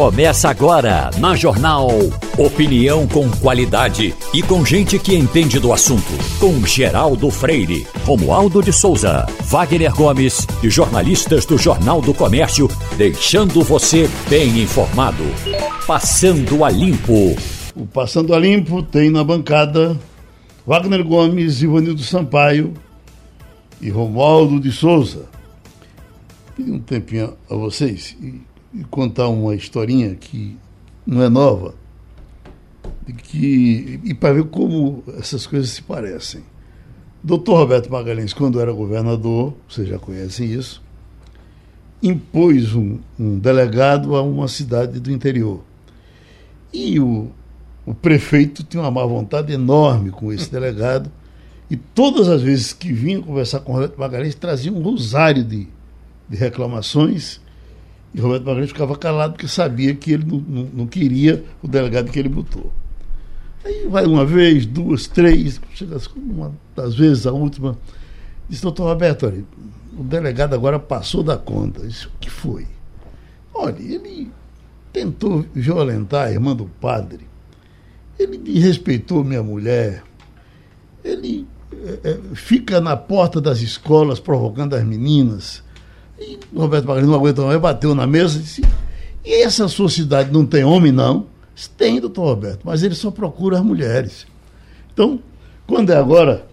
Começa agora na Jornal. Opinião com qualidade e com gente que entende do assunto. Com Geraldo Freire, Romualdo de Souza, Wagner Gomes e jornalistas do Jornal do Comércio, deixando você bem informado. Passando a Limpo. O Passando a Limpo tem na bancada Wagner Gomes, Ivanildo Sampaio e Romualdo de Souza. Pedi um tempinho a vocês e contar uma historinha que não é nova, que, e para ver como essas coisas se parecem. Doutor Roberto Magalhães, quando era governador, vocês já conhecem isso, impôs um, um delegado a uma cidade do interior. E o, o prefeito tinha uma má vontade enorme com esse delegado, e todas as vezes que vinha conversar com o Roberto Magalhães, trazia um rosário de, de reclamações e Roberto Magalhães ficava calado porque sabia que ele não, não, não, queria o delegado que ele botou. Aí vai uma vez, duas, três, chega uma das vezes, a última, disse, doutor Roberto, o delegado agora passou da conta. Isso o que foi? Olha, ele tentou violentar a irmã do padre, ele desrespeitou minha mulher, ele é, fica na porta das escolas provocando as meninas e o Roberto Magalhães não aguentou mais, bateu na mesa e disse: E essa sua cidade não tem homem, não? Tem, doutor Roberto, mas ele só procura as mulheres. Então, quando é agora,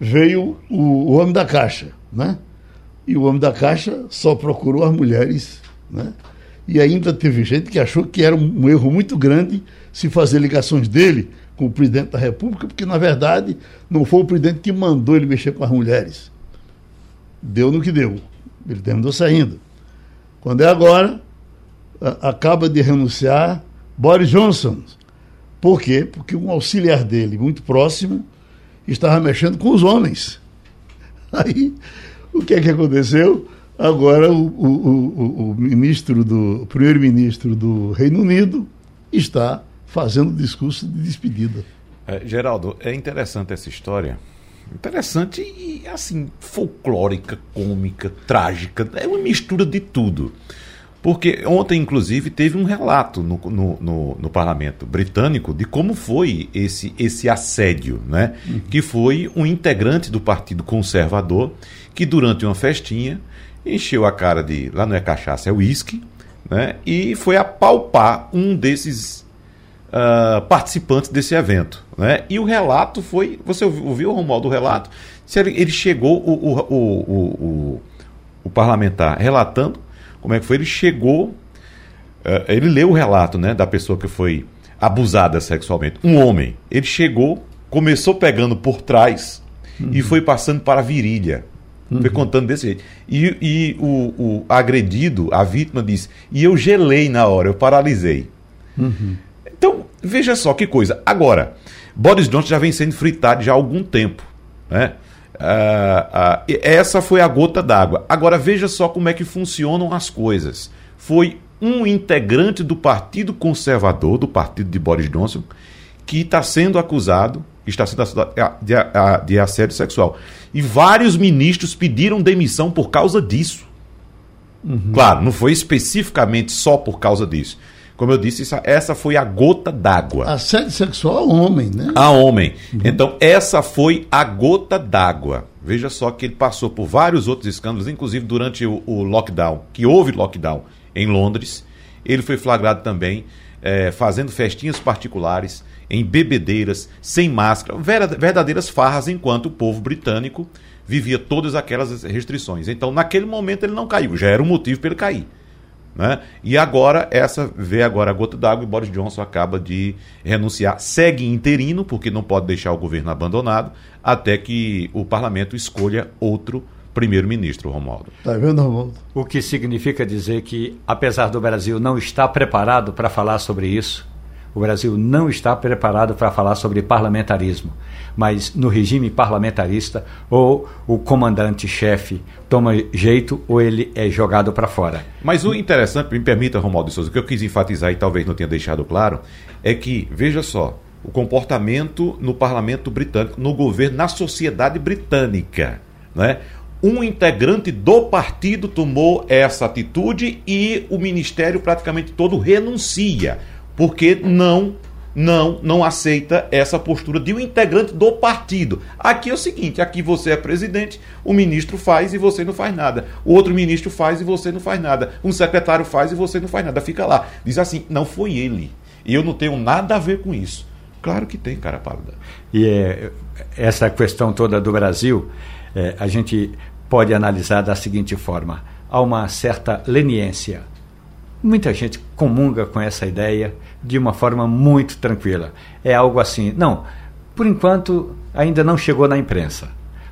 veio o, o homem da caixa, né? E o homem da caixa só procurou as mulheres, né? E ainda teve gente que achou que era um erro muito grande se fazer ligações dele com o presidente da República, porque na verdade não foi o presidente que mandou ele mexer com as mulheres. Deu no que deu. Ele terminou saindo. Quando é agora, a, acaba de renunciar Boris Johnson. Por quê? Porque um auxiliar dele, muito próximo, estava mexendo com os homens. Aí, o que é que aconteceu? Agora, o, o, o, o ministro do, primeiro-ministro do Reino Unido está fazendo discurso de despedida. É, Geraldo, é interessante essa história, interessante e, assim, folclórica, cômica, trágica. É uma mistura de tudo. Porque ontem, inclusive, teve um relato no, no, no, no parlamento britânico de como foi esse, esse assédio, né? Uhum. Que foi um integrante do Partido Conservador que, durante uma festinha, encheu a cara de. Lá não é cachaça, é uísque, né? E foi apalpar um desses uh, participantes desse evento. Né? E o relato foi. Você ouviu, o Romualdo, o relato? Ele chegou, o, o, o, o, o parlamentar relatando como é que foi, ele chegou. Uh, ele leu o relato né, da pessoa que foi abusada sexualmente. Um homem. Ele chegou, começou pegando por trás uhum. e foi passando para a virilha. Uhum. Foi contando desse jeito. E, e o, o, agredido, a vítima, disse: E eu gelei na hora, eu paralisei. Uhum. Então, veja só que coisa. Agora, Boris Johnson já vem sendo fritado já há algum tempo. Né? Ah, ah, essa foi a gota d'água. Agora, veja só como é que funcionam as coisas. Foi um integrante do Partido Conservador, do partido de Boris Johnson, que está sendo acusado, está sendo acusado de, de assédio sexual. E vários ministros pediram demissão por causa disso. Uhum. Claro, não foi especificamente só por causa disso. Como eu disse, essa foi a gota d'água. Assédio sexual a homem, né? A homem. Uhum. Então, essa foi a gota d'água. Veja só que ele passou por vários outros escândalos, inclusive durante o, o lockdown, que houve lockdown em Londres. Ele foi flagrado também é, fazendo festinhas particulares, em bebedeiras, sem máscara, verdadeiras farras, enquanto o povo britânico vivia todas aquelas restrições. Então, naquele momento, ele não caiu, já era um motivo para ele cair. Né? E agora, essa vê agora a gota d'água e Boris Johnson acaba de renunciar. Segue interino, porque não pode deixar o governo abandonado, até que o parlamento escolha outro primeiro-ministro, Romualdo. Está vendo, Romualdo? O que significa dizer que, apesar do Brasil não estar preparado para falar sobre isso, o Brasil não está preparado para falar sobre parlamentarismo, mas no regime parlamentarista, ou o comandante-chefe toma jeito ou ele é jogado para fora. Mas o interessante, me permita, Romualdo Souza, o que eu quis enfatizar e talvez não tenha deixado claro, é que, veja só, o comportamento no parlamento britânico, no governo, na sociedade britânica. Né? um integrante do partido tomou essa atitude e o ministério praticamente todo renuncia, porque não não não aceita essa postura de um integrante do partido. Aqui é o seguinte, aqui você é presidente, o ministro faz e você não faz nada. O outro ministro faz e você não faz nada. Um secretário faz e você não faz nada. Fica lá. Diz assim, não foi ele. E eu não tenho nada a ver com isso. Claro que tem, cara pálida. E é, essa questão toda do Brasil, é, a gente pode analisar da seguinte forma: há uma certa leniência. Muita gente comunga com essa ideia de uma forma muito tranquila. É algo assim, não, por enquanto ainda não chegou na imprensa.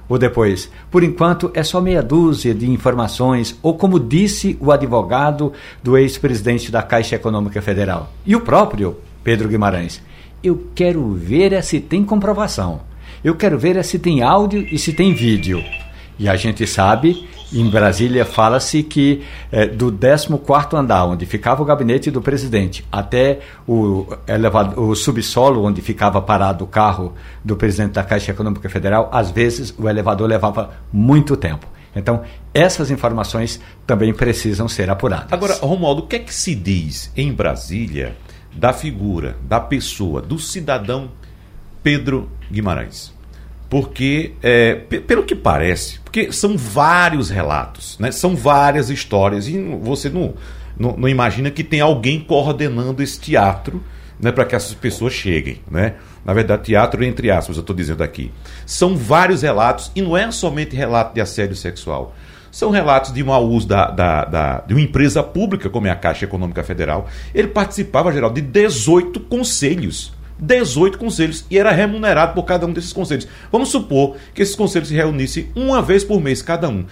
Ou depois, por enquanto é só meia dúzia de informações, ou como disse o advogado do ex-presidente da Caixa Econômica Federal. E o próprio Pedro Guimarães. Eu quero ver se tem comprovação. Eu quero ver se tem áudio e se tem vídeo. E a gente sabe, em Brasília fala-se que é, do 14 andar, onde ficava o gabinete do presidente, até o, elevado, o subsolo, onde ficava parado o carro do presidente da Caixa Econômica Federal, às vezes o elevador levava muito tempo. Então, essas informações também precisam ser apuradas. Agora, Romualdo, o que é que se diz em Brasília da figura, da pessoa, do cidadão Pedro Guimarães? Porque, é, pelo que parece, porque são vários relatos, né? são várias histórias, e você não, não, não imagina que tem alguém coordenando esse teatro né, para que essas pessoas cheguem. Né? Na verdade, teatro entre aspas, eu estou dizendo aqui. São vários relatos, e não é somente relato de assédio sexual. São relatos de mau uso da, da, da, de uma empresa pública, como é a Caixa Econômica Federal. Ele participava, geral, de 18 conselhos 18 conselhos e era remunerado por cada um desses conselhos. Vamos supor que esses conselhos se reunissem uma vez por mês cada um.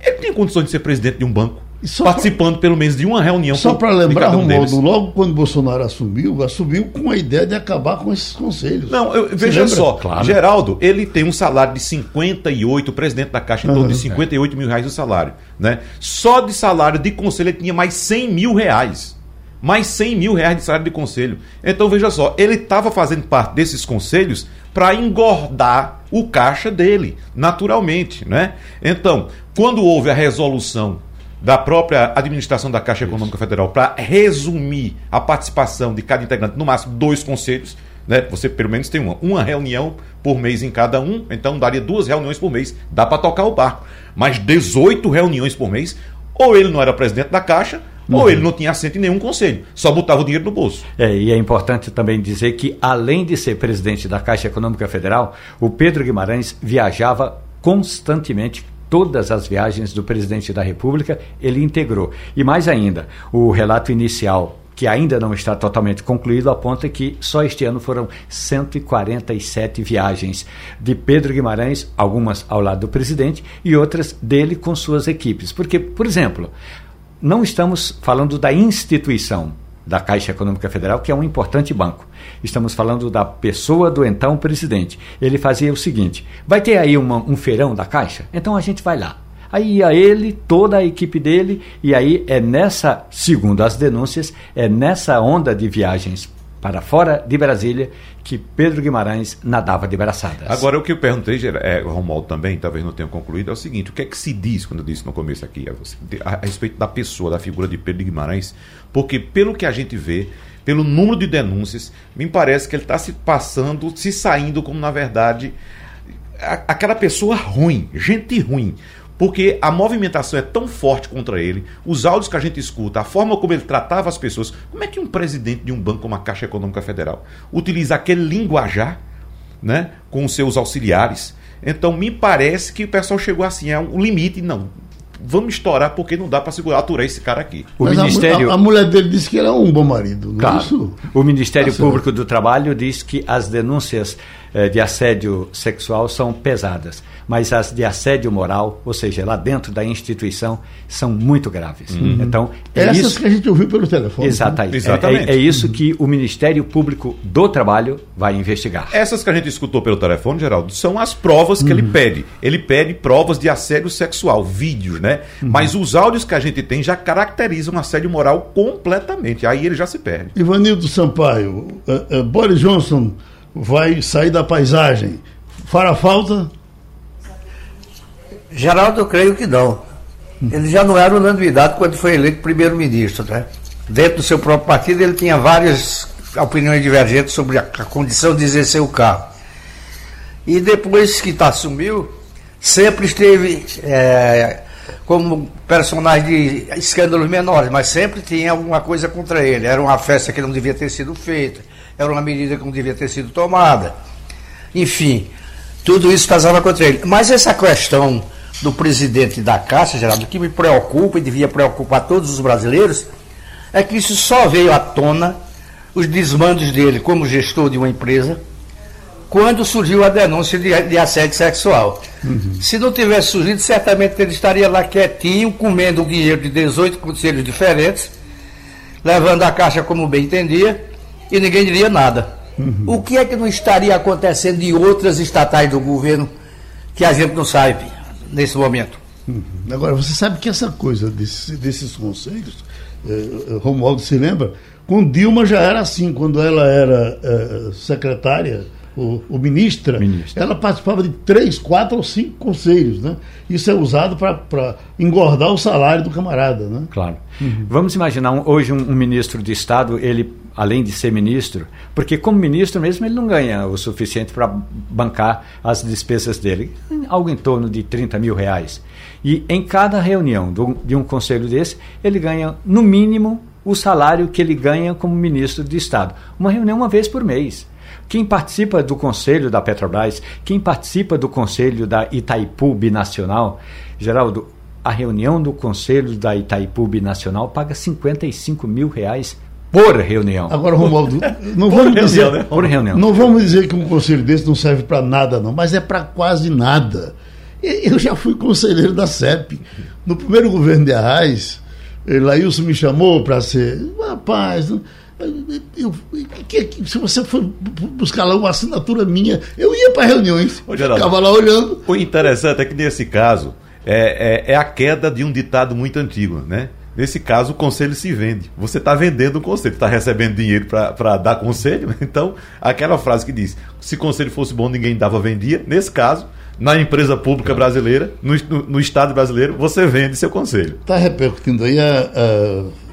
Ele tem condições de ser presidente de um banco, participando pra... pelo menos de uma reunião. Só para lembrar, um Romualdo, logo quando Bolsonaro assumiu, assumiu com a ideia de acabar com esses conselhos. Não, eu, veja só, claro. Geraldo, ele tem um salário de 58, o presidente da Caixa em torno uhum. de 58 mil reais de salário. Né? Só de salário de conselho ele tinha mais 100 mil reais mais 100 mil reais de salário de conselho. Então veja só, ele estava fazendo parte desses conselhos para engordar o caixa dele, naturalmente, né? Então, quando houve a resolução da própria administração da Caixa Econômica Federal para resumir a participação de cada integrante, no máximo dois conselhos, né? Você pelo menos tem uma, uma reunião por mês em cada um, então daria duas reuniões por mês, dá para tocar o barco. Mas 18 reuniões por mês, ou ele não era presidente da Caixa, Uhum. Ou ele não tinha assento em nenhum conselho, só botava o dinheiro no bolso. É, e é importante também dizer que, além de ser presidente da Caixa Econômica Federal, o Pedro Guimarães viajava constantemente todas as viagens do presidente da República, ele integrou. E mais ainda, o relato inicial que ainda não está totalmente concluído, aponta que só este ano foram 147 viagens de Pedro Guimarães, algumas ao lado do presidente e outras dele com suas equipes. Porque, por exemplo, não estamos falando da instituição da Caixa Econômica Federal, que é um importante banco. Estamos falando da pessoa do então presidente. Ele fazia o seguinte: vai ter aí uma, um feirão da Caixa? Então a gente vai lá. Aí ia ele, toda a equipe dele, e aí é nessa, segundo as denúncias, é nessa onda de viagens para fora de Brasília que Pedro Guimarães nadava de braçadas. Agora, o que eu perguntei, é, Romualdo também, talvez não tenha concluído, é o seguinte: o que é que se diz, quando eu disse no começo aqui, a, respeito da pessoa, da figura de Pedro Guimarães? Porque, pelo que a gente vê, pelo número de denúncias, me parece que ele está se passando, se saindo como, na verdade, a, aquela pessoa ruim, gente ruim. Porque a movimentação é tão forte contra ele, os áudios que a gente escuta, a forma como ele tratava as pessoas. Como é que um presidente de um banco como a Caixa Econômica Federal utiliza aquele linguajar né, com os seus auxiliares? Então, me parece que o pessoal chegou assim, é um limite. Não, vamos estourar porque não dá para segurar, aturar esse cara aqui. O Mas Ministério... A, a, mulher dele disse que era um bom marido. Não claro. É isso? O Ministério tá Público do Trabalho diz que as denúncias eh, de assédio sexual são pesadas mas as de assédio moral, ou seja, lá dentro da instituição, são muito graves. Uhum. Então, é Essas isso que a gente ouviu pelo telefone. Exatamente. Né? Exatamente. É, é, isso que o Ministério Público do Trabalho vai investigar. Essas que a gente escutou pelo telefone, Geraldo, são as provas que uhum. ele pede. Ele pede provas de assédio sexual, vídeos, né? Uhum. Mas os áudios que a gente tem já caracterizam assédio moral completamente. Aí ele já se perde. Ivanildo Sampaio, uh, uh, Boris Johnson vai sair da paisagem. Fará falta? Geraldo, eu creio que não. Ele já não era unanimidade quando foi eleito primeiro-ministro, né? Dentro do seu próprio partido, ele tinha várias opiniões divergentes sobre a, condição de exercer o cargo. E depois que tá, assumiu, sempre esteve é, como personagem de escândalos menores, mas sempre tinha alguma coisa contra ele. Era uma festa que não devia ter sido feita, era uma medida que não devia ter sido tomada. Enfim, tudo isso pesava contra ele. Mas essa questão do presidente da Caixa, Geraldo, que me preocupa e devia preocupar todos os brasileiros, é que isso só veio à tona, os desmandos dele como gestor de uma empresa, quando surgiu a denúncia de, de assédio sexual. Uhum. Se não tivesse surgido, certamente ele estaria lá quietinho, comendo o dinheiro de 18 conselhos diferentes, levando a caixa como bem entendia, e ninguém diria nada. Uhum. O que é que não estaria acontecendo em outras estatais do governo que a gente não sabe nesse momento? Uhum. Agora, você sabe que essa coisa desses, desses conselhos, eh, Romualdo se lembra, com Dilma já era assim, quando ela era eh, secretária o, o ministra, ministra, ela participava de três, quatro ou cinco conselhos, né? Isso é usado para engordar o salário do camarada, né? Claro. Uhum. Vamos imaginar um, hoje um, um, ministro de Estado, ele, além de ser ministro, porque como ministro mesmo ele não ganha o suficiente para bancar as despesas dele, algo em torno de 30 mil reais. E em cada reunião do, de um conselho desse, ele ganha, no mínimo, o salário que ele ganha como ministro de Estado. Uma reunião uma vez por mês. Quem participa do conselho da Petrobras, quem participa do conselho da Itaipu Binacional, Geraldo, a reunião do conselho da Itaipu Binacional paga 55 mil reais por reunião. Agora, Romualdo, não vamos reunião, dizer, né? por reunião. Não vamos dizer que um conselho desse não serve para nada, não, mas é para quase nada. Eu já fui conselheiro da CEP. No primeiro governo de Arraes, Laílson me chamou para ser. Rapaz, eu, eu, se você for buscar lá uma assinatura minha, eu ia para reuniões, Ô, Geraldo, ficava lá olhando. O interessante é que nesse caso é, é, é, a queda de um ditado muito antigo, né? Nesse caso, o conselho se vende. Você está vendendo o conselho, está recebendo dinheiro para dar conselho. Então, aquela frase que diz: se conselho fosse bom, ninguém dava, vendia. Nesse caso, na empresa pública brasileira, no, no, no Estado brasileiro, você vende seu conselho. Está repercutindo aí a, a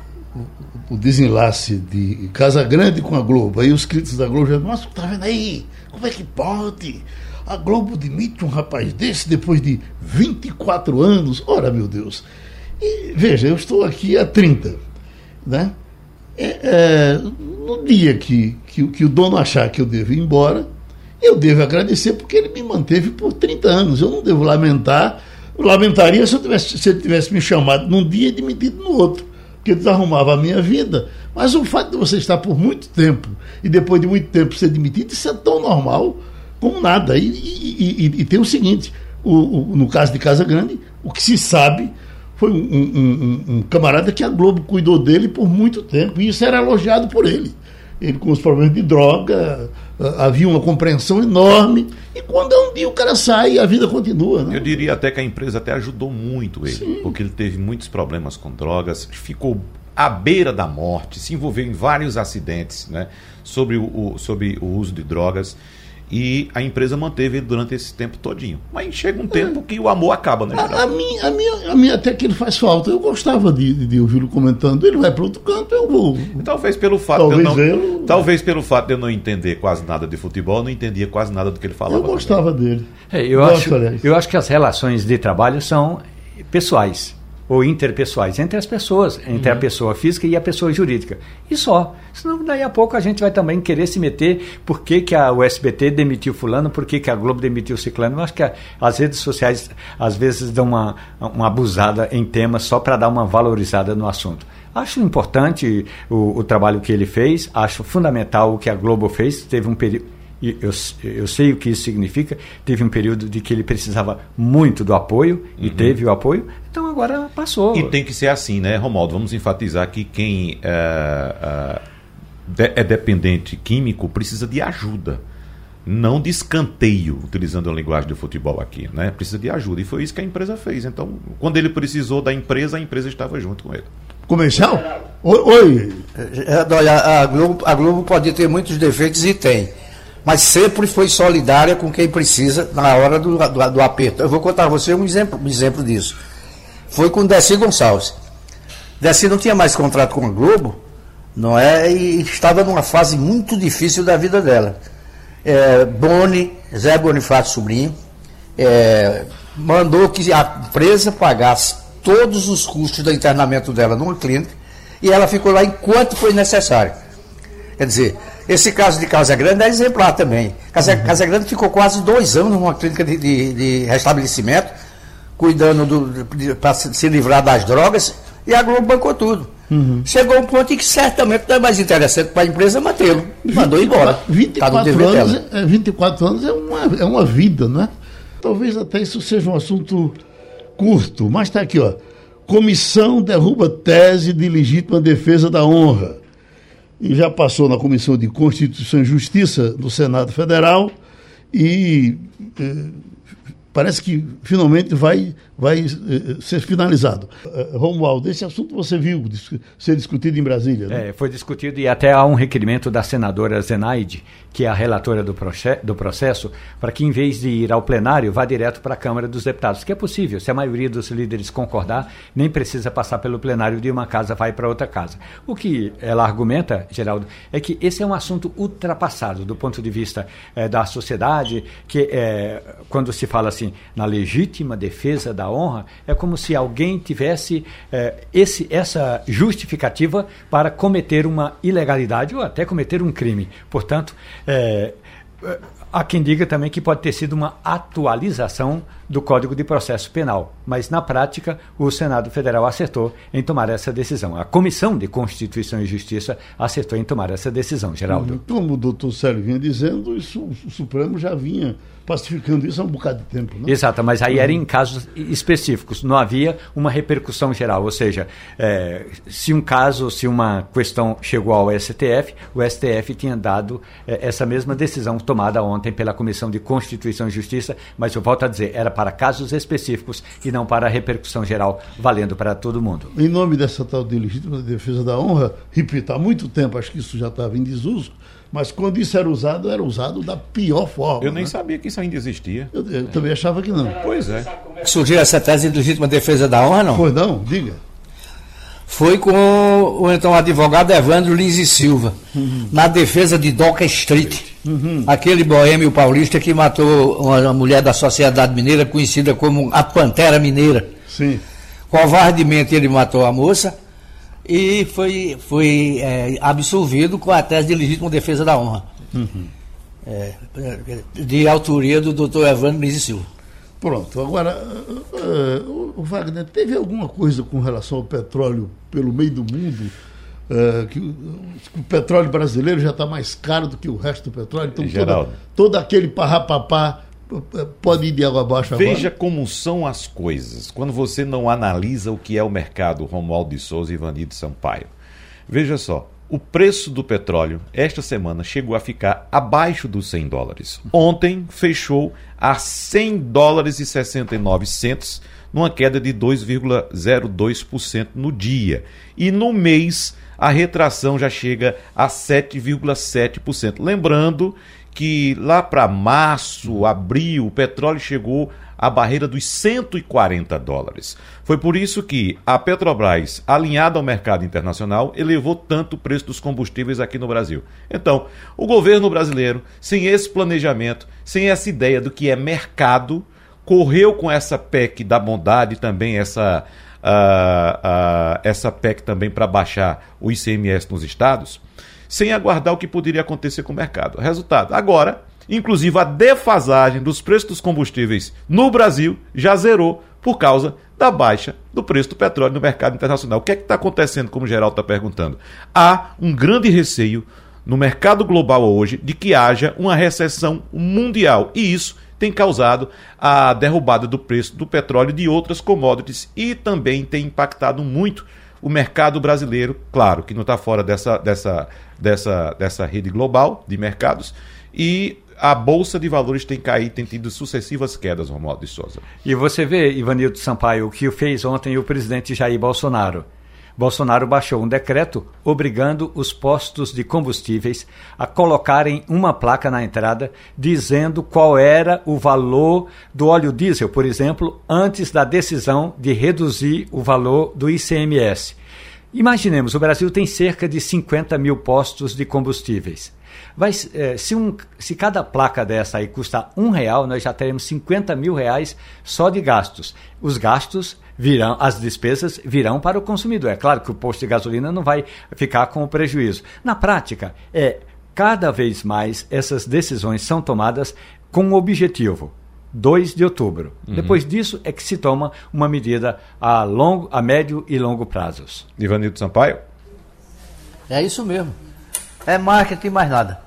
o desenlace de Casa Grande com a Globo. Aí os críticos da Globo já, nossa, tá vendo aí? Como é que pode? A Globo demite um rapaz desse depois de 24 anos. Ora, meu Deus. E, veja, eu estou aqui há 30. Né? É, é, no dia que, que, que o dono achar que eu devo ir embora, eu devo agradecer porque ele me manteve por 30 anos. Eu não devo lamentar. Lamentaria se, eu tivesse, se ele tivesse me chamado num dia e demitido no outro que desarrumava a minha vida. Mas o fato de você estar por muito tempo e depois de muito tempo ser demitido, isso é tão normal como nada. E, e, e, e tem o seguinte: o, o, no caso de Casa Grande, o que se sabe foi um, um, um, um, camarada que a Globo cuidou dele por muito tempo, e isso era elogiado por ele. Ele com os problemas de droga, havia uma compreensão enorme. E quando um dia o cara sai, a vida continua. Né? Eu diria até que a empresa até ajudou muito ele, Sim. porque ele teve muitos problemas com drogas, ficou à beira da morte, se envolveu em vários acidentes né, sobre, o sobre o uso de drogas e a empresa manteve ele durante esse tempo todinho. Mas chega um tempo é. que o amor acaba, né? A, a, minha, a, minha, a minha até que ele faz falta. Eu gostava de, de, de ouvi-lo comentando. Ele vai para outro canto, eu vou. Talvez pelo fato talvez de eu não, talvez pelo fato de eu não entender quase nada de futebol, eu não entendia quase nada do que ele falava. Eu gostava também. dele. É, eu, Gosto, acho, eu acho que as relações de trabalho são pessoais ou interpessoais, entre as pessoas, entre uhum. a pessoa física e a pessoa jurídica. E só. Senão, daí a pouco a gente vai também querer se meter por que, que a, o SBT demitiu fulano, por que, que a Globo demitiu ciclano. Eu acho que a, as redes sociais às vezes dão uma, uma abusada em temas só para dar uma valorizada no assunto. Acho importante o, o trabalho que ele fez, acho fundamental o que a Globo fez, teve um período eu, eu sei o que isso significa. Teve um período de que ele precisava muito do apoio e uhum. teve o apoio, então agora passou. E tem que ser assim, né, Romaldo? Vamos enfatizar que quem é, é, é dependente químico precisa de ajuda não de escanteio, utilizando a linguagem do futebol aqui, né? Precisa de ajuda. E foi isso que a empresa fez. Então, quando ele precisou da empresa, a empresa estava junto com ele. Comercial? Oi. Oi. É, a, Globo, a Globo pode ter muitos defeitos e tem mas sempre foi solidária com quem precisa na hora do, do, do aperto. Eu vou contar a você um exemplo, um exemplo disso. Foi com Desi Gonçalves. Desi não tinha mais contrato com a Globo, não é? E estava numa fase muito difícil da vida dela. É, Boni, Zé Bonifácio Sobrinho, é, mandou que a empresa pagasse todos os custos do internamento dela numa clínica e ela ficou lá enquanto foi necessário. Quer dizer, esse caso de Casa Grande é exemplar também. Casa, uhum. Casa Grande ficou quase dois anos numa clínica de, de, de restabelecimento, cuidando para se livrar das drogas, e a Globo bancou tudo. Uhum. Chegou um ponto em que certamente não é mais interessante para a empresa mantê-lo. Mandou embora. 24, tá anos, é, 24 anos é uma, é uma vida, né? Talvez até isso seja um assunto curto, mas está aqui, ó. Comissão derruba tese de legítima defesa da honra. E já passou na Comissão de Constituição e Justiça do Senado Federal e eh, parece que finalmente vai, vai uh, ser finalizado. Uh, Romualdo, esse assunto você viu ser discutido em Brasília, né? É, foi discutido e até há um requerimento da senadora Zenaide, que é a relatora do, do processo, para que em vez de ir ao plenário, vá direto para a Câmara dos Deputados, que é possível, se a maioria dos líderes concordar, nem precisa passar pelo plenário de uma casa, vai para outra casa. O que ela argumenta, Geraldo, é que esse é um assunto ultrapassado do ponto de vista eh, da sociedade, que quando se fala assim, na legítima defesa da honra, é como se alguém tivesse é, esse, essa justificativa para cometer uma ilegalidade ou até cometer um crime. Portanto, é, Há quem diga também que pode ter sido uma atualização do Código de Processo Penal, mas na prática o Senado Federal acertou em tomar essa decisão. A Comissão de Constituição e Justiça acertou em tomar essa decisão, Geraldo. Como o doutor Célio vinha dizendo, isso, o Supremo já vinha pacificando isso há um bocado de tempo. Né? Exato, mas aí era em casos específicos, não havia uma repercussão geral. Ou seja, é, se um caso, se uma questão chegou ao STF, o STF tinha dado é, essa mesma decisão tomada ontem pela Comissão de Constituição e Justiça, mas eu volto a dizer, era para casos específicos e não para a repercussão geral, valendo para todo mundo. Em nome dessa tal de legítima defesa da honra, repito, há muito tempo, acho que isso já estava em desuso, mas quando isso era usado, era usado da pior forma. Eu nem né? sabia que isso ainda existia. Eu, eu também achava que não. Pois é. Surgiu essa tese de legítima defesa da honra, não? Foi não, diga. Foi com o então advogado Evandro Lins e Silva, uhum. na defesa de Doca Street, uhum. aquele boêmio paulista que matou uma mulher da sociedade mineira conhecida como a Pantera Mineira. Sim. Covardemente ele matou a moça e foi, foi é, absolvido com a tese de legítima defesa da honra. Uhum. É, de autoria do doutor Evandro Lins Silva. Pronto, agora, uh, uh, Wagner, teve alguma coisa com relação ao petróleo pelo meio do mundo? Uh, que, que, o petróleo brasileiro já está mais caro do que o resto do petróleo, então toda, todo aquele parrapapá pode ir de água abaixo Veja agora? como são as coisas quando você não analisa o que é o mercado Romualdo de Souza e Ivanildo Sampaio. Veja só, o preço do petróleo esta semana chegou a ficar abaixo dos 100 dólares. Ontem fechou a 100 dólares e 69 centos, numa queda de 2,02% no dia. E no mês a retração já chega a 7,7%. Lembrando que lá para março, abril, o petróleo chegou à barreira dos 140 dólares. Foi por isso que a Petrobras, alinhada ao mercado internacional, elevou tanto o preço dos combustíveis aqui no Brasil. Então, o governo brasileiro, sem esse planejamento, sem essa ideia do que é mercado, correu com essa PEC da bondade também essa uh, uh, essa PEC também para baixar o ICMS nos estados sem aguardar o que poderia acontecer com o mercado. Resultado: agora, inclusive a defasagem dos preços dos combustíveis no Brasil já zerou por causa da baixa do preço do petróleo no mercado internacional. O que é que está acontecendo, como o Geraldo está perguntando? Há um grande receio no mercado global hoje de que haja uma recessão mundial. E isso tem causado a derrubada do preço do petróleo e de outras commodities e também tem impactado muito o mercado brasileiro, claro, que não está fora dessa, dessa, dessa, dessa rede global de mercados, e a Bolsa de Valores tem caído, tem tido sucessivas quedas, Romualdo de Souza. E você vê, Ivanildo Sampaio, o que fez ontem o presidente Jair Bolsonaro. Bolsonaro baixou um decreto obrigando os postos de combustíveis a colocarem uma placa na entrada dizendo qual era o valor do óleo diesel, por exemplo, antes da decisão de reduzir o valor do ICMS. Imaginemos, o Brasil tem cerca de 50 mil postos de combustíveis. Vai, é, se, um, se cada placa dessa aí custar um real, nós já teremos 50 mil reais só de gastos. Os gastos virão, as despesas virão para o consumidor. É claro que o posto de gasolina não vai ficar com o prejuízo. Na prática, é cada vez mais essas decisões são tomadas com um objetivo. 2 de outubro. Uhum. Depois disso é que se toma uma medida a, longo, a médio e longo prazos. Ivanildo Sampaio? É isso mesmo. É marketing mais nada.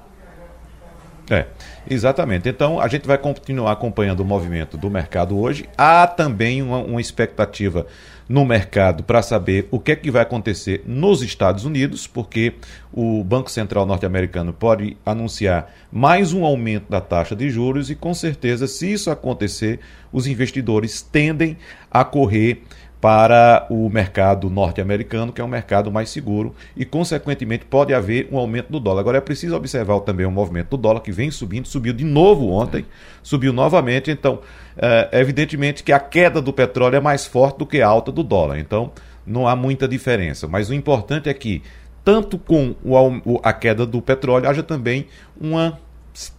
É, exatamente. Então a gente vai continuar acompanhando o movimento do mercado hoje. Há também uma, uma expectativa no mercado para saber o que é que vai acontecer nos Estados Unidos, porque o Banco Central norte-americano pode anunciar mais um aumento da taxa de juros e com certeza, se isso acontecer, os investidores tendem a correr para o mercado norte-americano, que é um mercado mais seguro, e, consequentemente, pode haver um aumento do dólar. Agora, é preciso observar também o movimento do dólar, que vem subindo, subiu de novo ontem, subiu novamente. Então, é evidentemente que a queda do petróleo é mais forte do que a alta do dólar. Então, não há muita diferença. Mas o importante é que, tanto com o, a queda do petróleo, haja também uma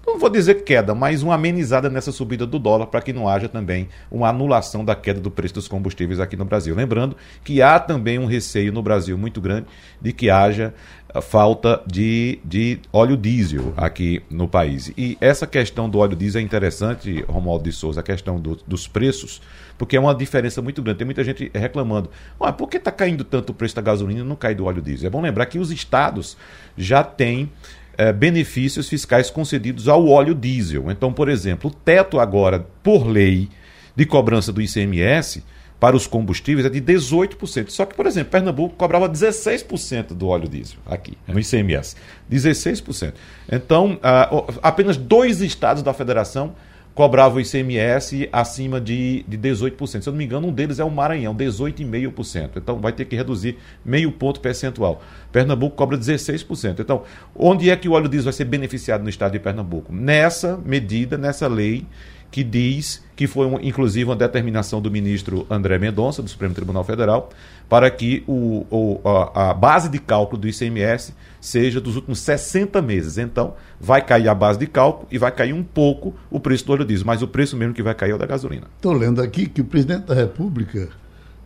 não vou dizer queda, mas uma amenizada nessa subida do dólar para que não haja também uma anulação da queda do preço dos combustíveis aqui no Brasil. Lembrando que há também um receio no Brasil muito grande de que haja falta de, de óleo diesel aqui no país. E essa questão do óleo diesel é interessante, Romualdo de Souza, a questão do, dos preços, porque é uma diferença muito grande. Tem muita gente reclamando. Ah, por que está caindo tanto o preço da gasolina e não cai do óleo diesel? É bom lembrar que os estados já têm é, benefícios fiscais concedidos ao óleo diesel. Então, por exemplo, o teto agora, por lei, de cobrança do ICMS para os combustíveis é de 18%. Só que, por exemplo, Pernambuco cobrava 16% do óleo diesel aqui, no ICMS. 16%. Então, uh, apenas dois estados da federação cobrava o ICMS acima de, de 18%. Se eu não me engano, um deles é o Maranhão, 18,5%. Então vai ter que reduzir meio ponto percentual. Pernambuco cobra 16%. Então, onde é que o óleo diesel vai ser beneficiado no estado de Pernambuco? Nessa medida, nessa lei que diz que foi, um, inclusive, uma determinação do ministro André Mendonça, do Supremo Tribunal Federal, para que o, o, a, a, base de cálculo do ICMS seja dos últimos 60 meses. Então, vai cair a base de cálculo e vai cair um pouco o preço do óleo diesel, mas o preço mesmo que vai cair é o da gasolina. Estou lendo aqui que o presidente da República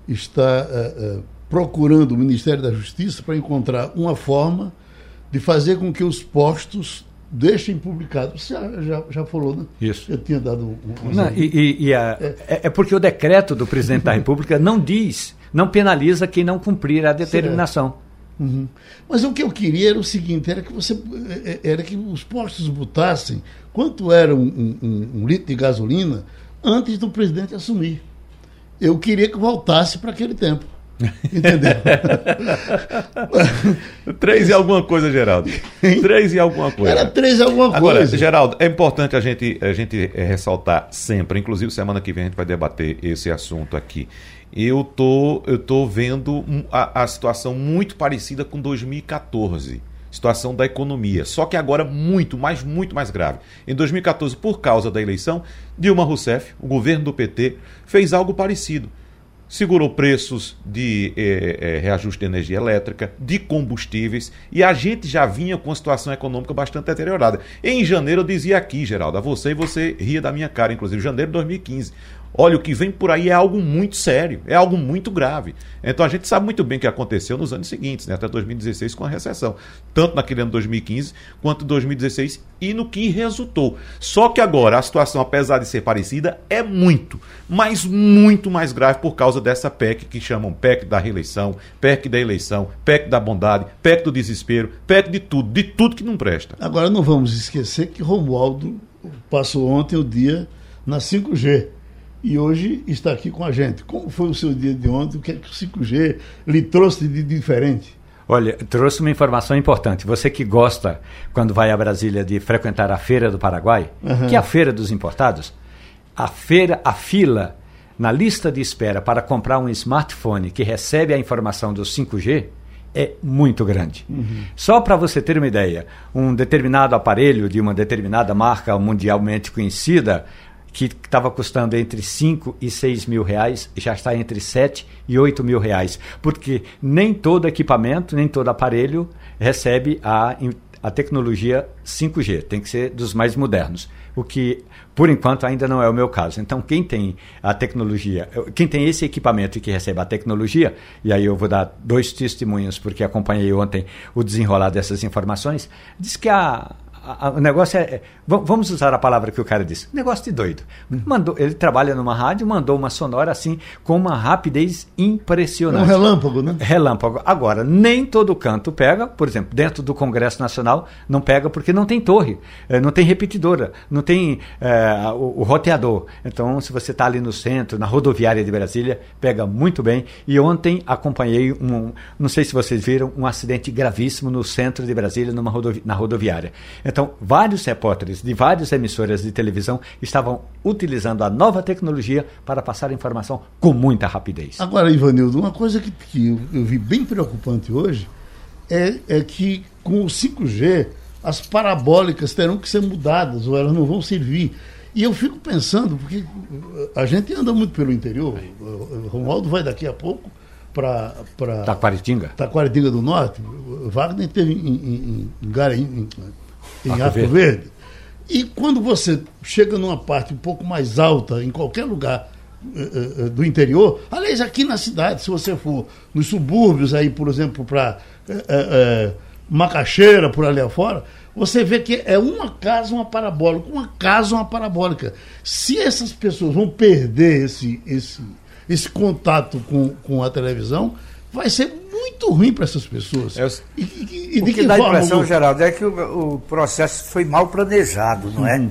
está uh, uh, procurando o Ministério da Justiça para encontrar uma forma de fazer com que os postos deixem publicado. Você já, já, falou, né? Isso. Eu tinha dado um. um não, e, e, e a, é. é. é. porque o decreto do presidente da República não diz, não penaliza quem não cumprir a determinação. Uhum. Mas o que eu queria era o seguinte: era que você é, é, era que os postos botassem quanto era um, um, um litro de gasolina antes do presidente assumir. Eu queria que voltasse para aquele tempo. Entendeu? três e alguma coisa, Geraldo. Três e alguma coisa. Era três e alguma Agora, coisa. Geraldo, é importante a gente, a gente eh, ressaltar sempre, inclusive semana que vem a gente vai debater esse assunto aqui. Eu tô, eu tô vendo a, a situação muito parecida com 2014 situação da economia. Só que agora muito, mas muito mais grave. Em 2014, por causa da eleição, Dilma Rousseff, o governo do PT, fez algo parecido segurou preços de é, é, reajuste de energia elétrica, de combustíveis, e a gente já vinha com uma situação econômica bastante deteriorada. Em janeiro eu dizia aqui, Geraldo, a você e você ria da minha cara, inclusive, janeiro de 2015. Olha, o que vem por aí é algo muito sério, é algo muito grave. Então a gente sabe muito bem o que aconteceu nos anos seguintes, né, até 2016 com a recessão, tanto naquele ano 2015 quanto 2016 e no que resultou. Só que agora a situação, apesar de ser parecida, é muito, mas muito mais grave por causa dessa PEC que chamam PEC da reeleição, PEC da eleição, PEC da bondade, PEC do desespero, PEC de tudo, de tudo que não presta. Agora não vamos esquecer que Romualdo passou ontem o dia na 5G e hoje está aqui com a gente. Como foi o seu dia de ontem? O que é que o 5G lhe trouxe de diferente? Olha, trouxe uma informação importante. Você que gosta, quando vai a Brasília, de frequentar a Feira do Paraguai, uhum. que é a Feira dos Importados, a feira, a fila na lista de espera para comprar um smartphone que recebe a informação do 5G é muito grande. Uhum. Só para você ter uma ideia, um determinado aparelho de uma determinada marca mundialmente conhecida que estava custando entre 5 e 6 mil reais, já está entre 7 e 8 mil reais. Porque nem todo equipamento, nem todo aparelho recebe a, a tecnologia 5G, tem que ser dos mais modernos. O que, por enquanto, ainda não é o meu caso. Então, quem tem a tecnologia, quem tem esse equipamento e que recebe a tecnologia, e aí eu vou dar dois testemunhos, porque acompanhei ontem o desenrolar dessas informações, diz que a, o negócio é, é vamos usar a palavra que o cara disse, negócio de doido. Mandou, ele trabalha numa rádio, mandou uma sonora assim com uma rapidez impressionante. Um relâmpago, né? Relâmpago. Agora, nem todo canto pega, por exemplo, dentro do Congresso Nacional não pega porque não tem torre, eh, não tem repetidora, não tem é, o, o, roteador. Então, se você está ali no centro, na rodoviária de Brasília, pega muito bem. E ontem acompanhei um, não sei se vocês viram, um acidente gravíssimo no centro de Brasília, numa rodovi na rodoviária. Então, vários repórteres de várias emissoras de televisão estavam utilizando a nova tecnologia para passar informação com muita rapidez. Agora, Ivanildo, uma coisa que, que eu vi bem preocupante hoje é, é que com o 5G as parabólicas terão que ser mudadas ou elas não vão servir. E eu fico pensando, porque a gente anda muito pelo interior, o Romualdo vai daqui a pouco para. Taquaritinga? Taquaritinga do Norte. Wagner teve em, em, em, em, em Arco, Arco Verde. Verde. E quando você chega numa parte um pouco mais alta, em qualquer lugar uh, uh, do interior, aliás, aqui na cidade, se você for nos subúrbios, aí, por exemplo, para uh, Macaxeira, por ali afora, você vê que é uma casa uma parabólica, uma casa uma parabólica. Se essas pessoas vão perder esse, esse, esse contato com, com a televisão, vai ser muito ruim para essas pessoas. É, e, e, e o que, que dá a impressão, Geraldo, é que o, o, processo foi mal planejado, não é?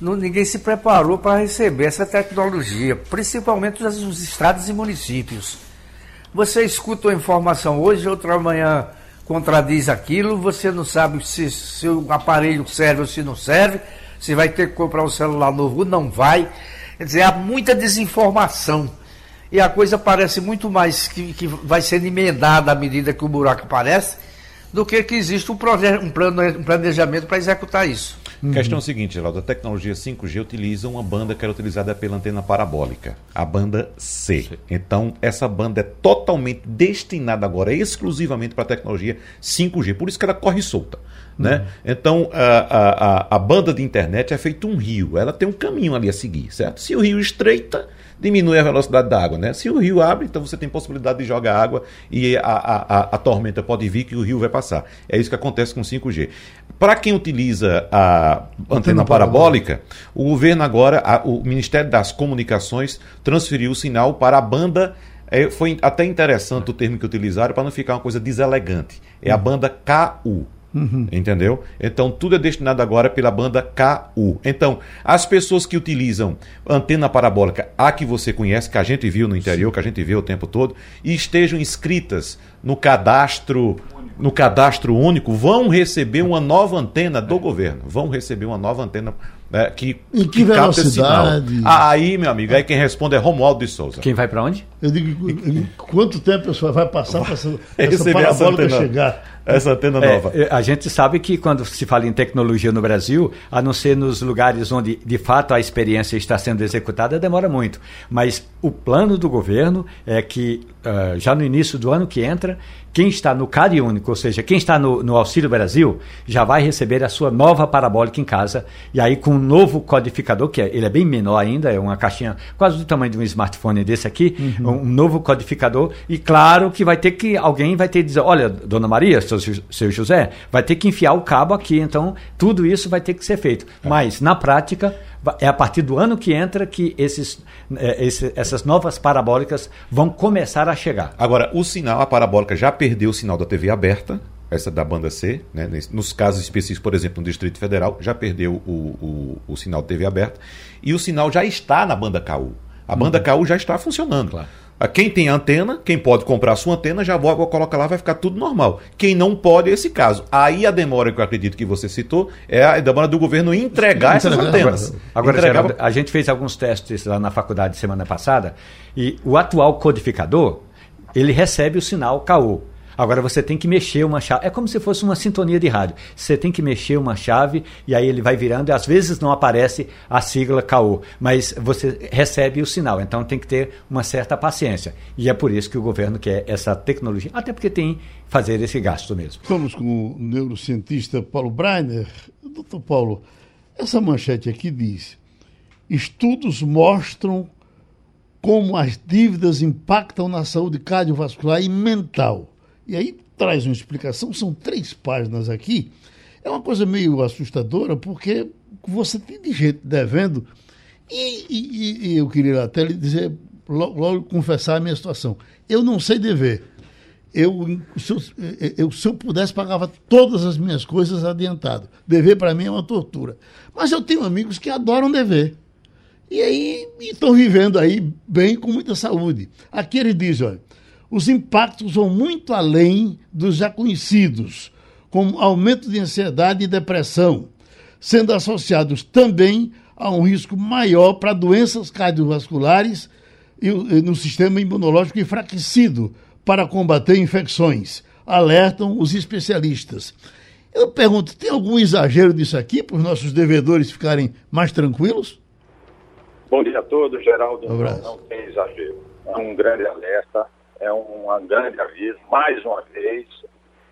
Não, ninguém se preparou para receber essa tecnologia, principalmente os estados e municípios. Você escuta uma informação hoje, outra manhã contradiz aquilo, você não sabe se, se o aparelho serve ou se não serve, se vai ter que comprar um celular novo ou não vai. Quer dizer, há muita desinformação e a coisa parece muito mais que, que vai sendo emendada à medida que o buraco aparece, do que que existe um, um, plano, um planejamento para executar isso. Uhum. Questão é seguinte, Geraldo, a tecnologia 5G utiliza uma banda que era utilizada pela antena parabólica, a banda C. Sim. Então, essa banda é totalmente destinada agora exclusivamente para a tecnologia 5G, por isso que ela corre solta. Né? Uhum. Então, a, a, a, banda de internet é feito um rio, ela tem um caminho ali a seguir, certo? Se o rio estreita, diminui a velocidade da água. Né? Se o rio abre, então você tem possibilidade de jogar água e a, a, a, a tormenta pode vir que o rio vai passar. É isso que acontece com 5G. Para quem utiliza a antena parabólica, o governo agora, o Ministério das Comunicações, transferiu o sinal para a banda. É, foi até interessante o termo que utilizaram para não ficar uma coisa deselegante. É a banda KU. Uhum. Entendeu? Então tudo é destinado agora pela banda KU. Então, as pessoas que utilizam antena parabólica, a que você conhece, que a gente viu no interior, que a gente vê o tempo todo, e estejam inscritas no cadastro no cadastro único, vão receber uma nova antena do governo. Vão receber uma nova antena é, que, em que, que velocidade? Ah, aí, meu amigo, aí quem responde é Romualdo de Souza. Quem vai para onde? Eu digo, em quanto tempo a pessoa vai passar para essa, essa parabólica chegar? Essa antena é, nova. É, a gente sabe que quando se fala em tecnologia no Brasil, a não ser nos lugares onde de fato a experiência está sendo executada, demora muito. Mas o plano do governo é que uh, já no início do ano que entra, quem está no CAD único, ou seja, quem está no, no, Auxílio Brasil, já vai receber a sua nova parabólica em casa. E aí, com um novo codificador, que é, ele é bem menor ainda, é uma caixinha quase do tamanho de um smartphone desse aqui, uhum. um novo codificador. E claro que vai ter que, alguém vai ter que dizer: olha, dona Maria, seu, seu José, vai ter que enfiar o cabo aqui. Então, tudo isso vai ter que ser feito. É. Mas, na prática, é a partir do ano que entra que esses, é, esse, essas novas parabólicas vão começar a chegar. Agora, o sinal, a parabólica já perdeu o sinal da TV aberta, essa da banda C, né? nos casos específicos, por exemplo, no Distrito Federal, já perdeu o, o, o sinal da TV aberta, e o sinal já está na banda KU. A banda uhum. KU já está funcionando. Claro. Quem tem antena, quem pode comprar sua antena, já vou, coloca lá, vai ficar tudo normal. Quem não pode, é esse caso. Aí a demora que eu acredito que você citou é a demora do governo entregar essas antenas. Agora, agora Geraldo, a gente fez alguns testes lá na faculdade semana passada e o atual codificador, ele recebe o sinal KO. Agora você tem que mexer uma chave. É como se fosse uma sintonia de rádio. Você tem que mexer uma chave e aí ele vai virando e às vezes não aparece a sigla KO, mas você recebe o sinal. Então tem que ter uma certa paciência. E é por isso que o governo quer essa tecnologia, até porque tem fazer esse gasto mesmo. Vamos com o neurocientista Paulo Breiner. Doutor Paulo, essa manchete aqui diz: estudos mostram como as dívidas impactam na saúde cardiovascular e mental. E aí traz uma explicação, são três páginas aqui. É uma coisa meio assustadora, porque você tem de gente devendo. E, e, e eu queria até lhe dizer, logo, logo, confessar a minha situação. Eu não sei dever. Eu se, eu, eu, se eu pudesse, pagava todas as minhas coisas adiantado. Dever para mim é uma tortura. Mas eu tenho amigos que adoram dever. E aí estão vivendo aí bem, com muita saúde. Aqui ele diz, olha, os impactos vão muito além dos já conhecidos, como aumento de ansiedade e depressão, sendo associados também a um risco maior para doenças cardiovasculares e no sistema imunológico enfraquecido para combater infecções, alertam os especialistas. Eu pergunto, tem algum exagero disso aqui para os nossos devedores ficarem mais tranquilos? Bom dia a todos, Geraldo. Um não, não tem exagero. É um grande alerta é um grande aviso. Mais uma vez,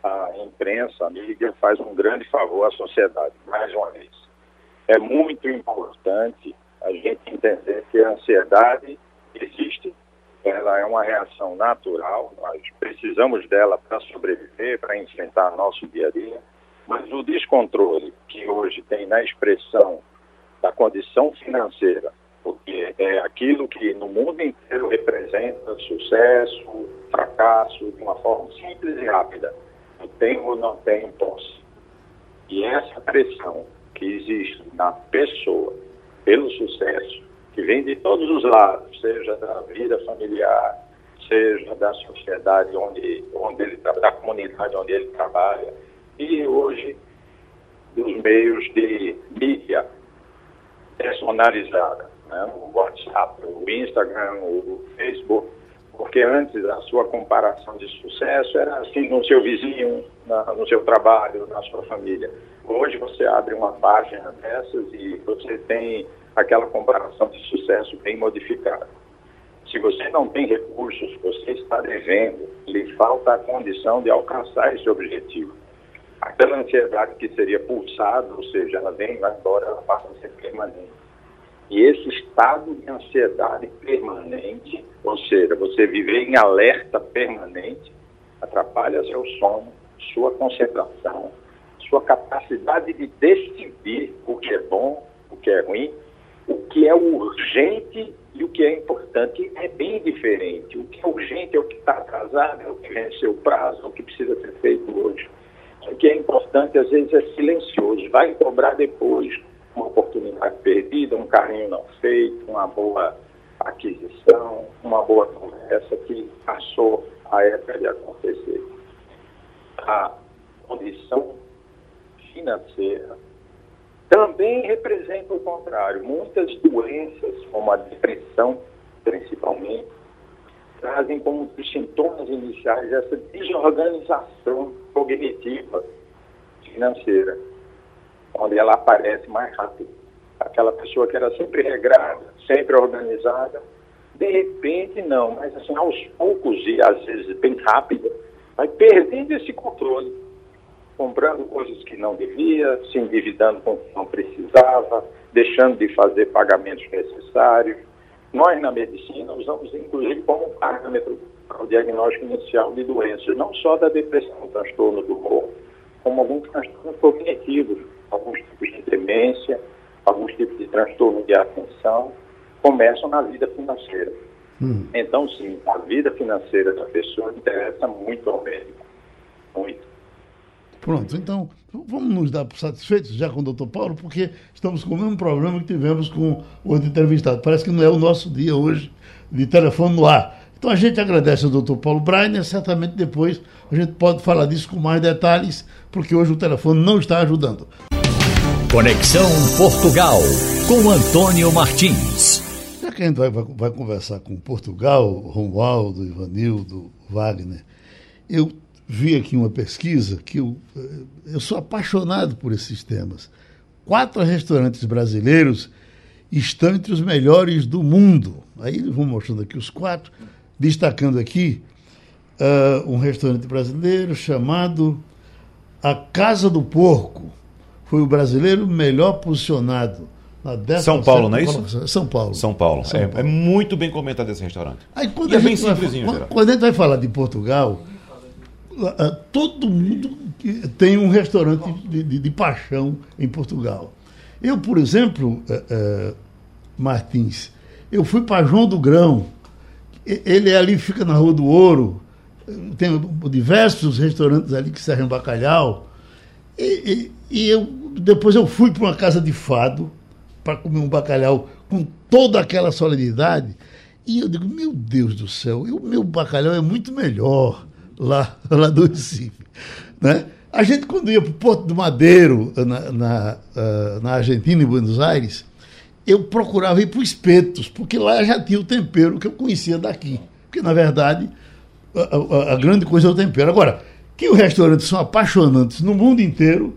a imprensa, a mídia, faz um grande favor à sociedade, mais uma vez. É muito importante a gente entender que a ansiedade existe, ela é uma reação natural, nós precisamos dela para sobreviver, para enfrentar nosso dia a dia, mas o descontrole que hoje tem na expressão da condição financeira porque é aquilo que no mundo inteiro representa sucesso, fracasso, de uma forma simples e rápida. Eu tenho ou não tenho posse. E essa pressão que existe na pessoa pelo sucesso, que vem de todos os lados, seja da vida familiar, seja da sociedade onde, onde ele da comunidade onde ele trabalha, e hoje dos meios de mídia personalizada né, o WhatsApp, o Instagram, o Facebook, porque antes a sua comparação de sucesso era assim no seu vizinho, na, no seu trabalho, na sua família. Hoje você abre uma página dessas e você tem aquela comparação de sucesso bem modificada. Se você não tem recursos, você está devendo, lhe falta a condição de alcançar esse objetivo. Aquela ansiedade que seria pulsada, ou seja, ela vem vai embora, ela passa a ser permanente. E esse estado de ansiedade permanente, ou seja, você viver em alerta permanente, atrapalha seu sono, sua concentração, sua capacidade de decidir o que é bom, o que é ruim, o que é urgente e o que é importante. É bem diferente. O que é urgente é o que está atrasado, é o que venceu o prazo, é o que precisa ser feito hoje. O que é importante, às vezes, é silencioso, vai cobrar depois uma oportunidade perdida, um carinho não feito, uma boa aquisição, uma boa conversa que passou a época de acontecer. A condição financeira também representa o contrário. Muitas doenças, como a depressão, principalmente, trazem como sintomas iniciais essa desorganização cognitiva financeira onde ela aparece mais rápido. Aquela pessoa que era sempre regrada, sempre organizada, de repente não, mas assim, aos poucos e às vezes bem rápido, vai perdendo esse controle, comprando coisas que não devia, se endividando com o que não precisava, deixando de fazer pagamentos necessários. Nós, na medicina, usamos inclusive como parâmetro para o diagnóstico inicial de doenças, não só da depressão, transtorno do humor, como alguns transtornos cognitivos, alguns tipos de demência, alguns tipos de transtorno de atenção, começam na vida financeira. Hum. Então, sim, a vida financeira da pessoa interessa muito ao médico. Muito. Pronto, então vamos nos dar satisfeitos já com o doutor Paulo, porque estamos com o mesmo problema que tivemos com o outro entrevistado. Parece que não é o nosso dia hoje de telefone no ar. Então a gente agradece ao doutor Paulo Breiner, certamente depois a gente pode falar disso com mais detalhes, porque hoje o telefone não está ajudando. Conexão Portugal, com Antônio Martins. Já que a gente vai, vai, vai conversar com Portugal, Romualdo, Ivanildo, Wagner, eu vi aqui uma pesquisa que eu, eu sou apaixonado por esses temas. Quatro restaurantes brasileiros estão entre os melhores do mundo. Aí vão mostrando aqui os quatro, destacando aqui uh, um restaurante brasileiro chamado A Casa do Porco. Foi o brasileiro melhor posicionado são Paulo, não é isso? São Paulo. São Paulo. São é, Paulo. é, muito bem comentado esse restaurante. Aí, quando e é bem gente vai, simplesinho, quando, a gente vai falar de Portugal, ah, todo mundo tem um restaurante de, de, de paixão em Portugal. Eu, por exemplo, eh, eh, Martins, eu fui para João do Grão. Ele ali fica na Rua do Ouro. Tem diversos restaurantes ali que servem bacalhau. E, e- e eu, depois eu fui para uma casa de fado para comer um bacalhau com toda aquela solenidade. E eu digo, meu Deus do céu, o meu bacalhau é muito melhor lá, lá do Recife. Né? A gente, quando ia para o Porto do Madeiro, na, na, ah, na Argentina, em Buenos Aires, eu procurava ir para o Espetos, porque lá já tinha o tempero que eu conhecia daqui. Porque, na verdade, a, a- a grande coisa é o tempero. Agora, que os restaurantes são apaixonantes no mundo inteiro,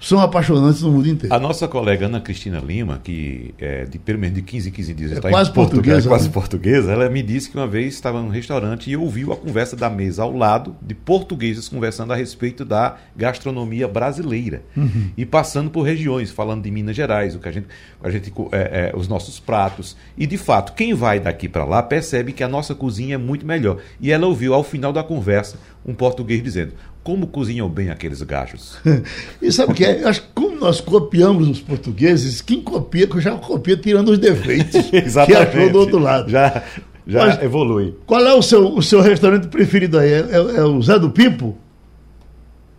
são apaixonantes no mundo inteiro. A nossa colega Ana Cristina Lima, que é de pelo menos de 15 em 15 dias está quase em Portugal, portuguesa, é quase né? portuguesa, ela me disse que uma vez estava num restaurante e ouviu a conversa da mesa ao lado de portugueses conversando a respeito da gastronomia brasileira Uhum. e passando por regiões, falando de Minas Gerais, o que a gente, a gente é, é, os nossos pratos e de fato quem vai daqui para lá percebe que a nossa cozinha é muito melhor. E ela ouviu ao final da conversa um português dizendo como cozinham bem aqueles gajos. E sabe o que é? Eu acho que como nós copiamos os portugueses, quem copia, já copia tirando os defeitos que achou do outro lado. Já, já Mas- evolui. Qual é o seu, o seu restaurante preferido aí? É, é- é o Zé do Pipo?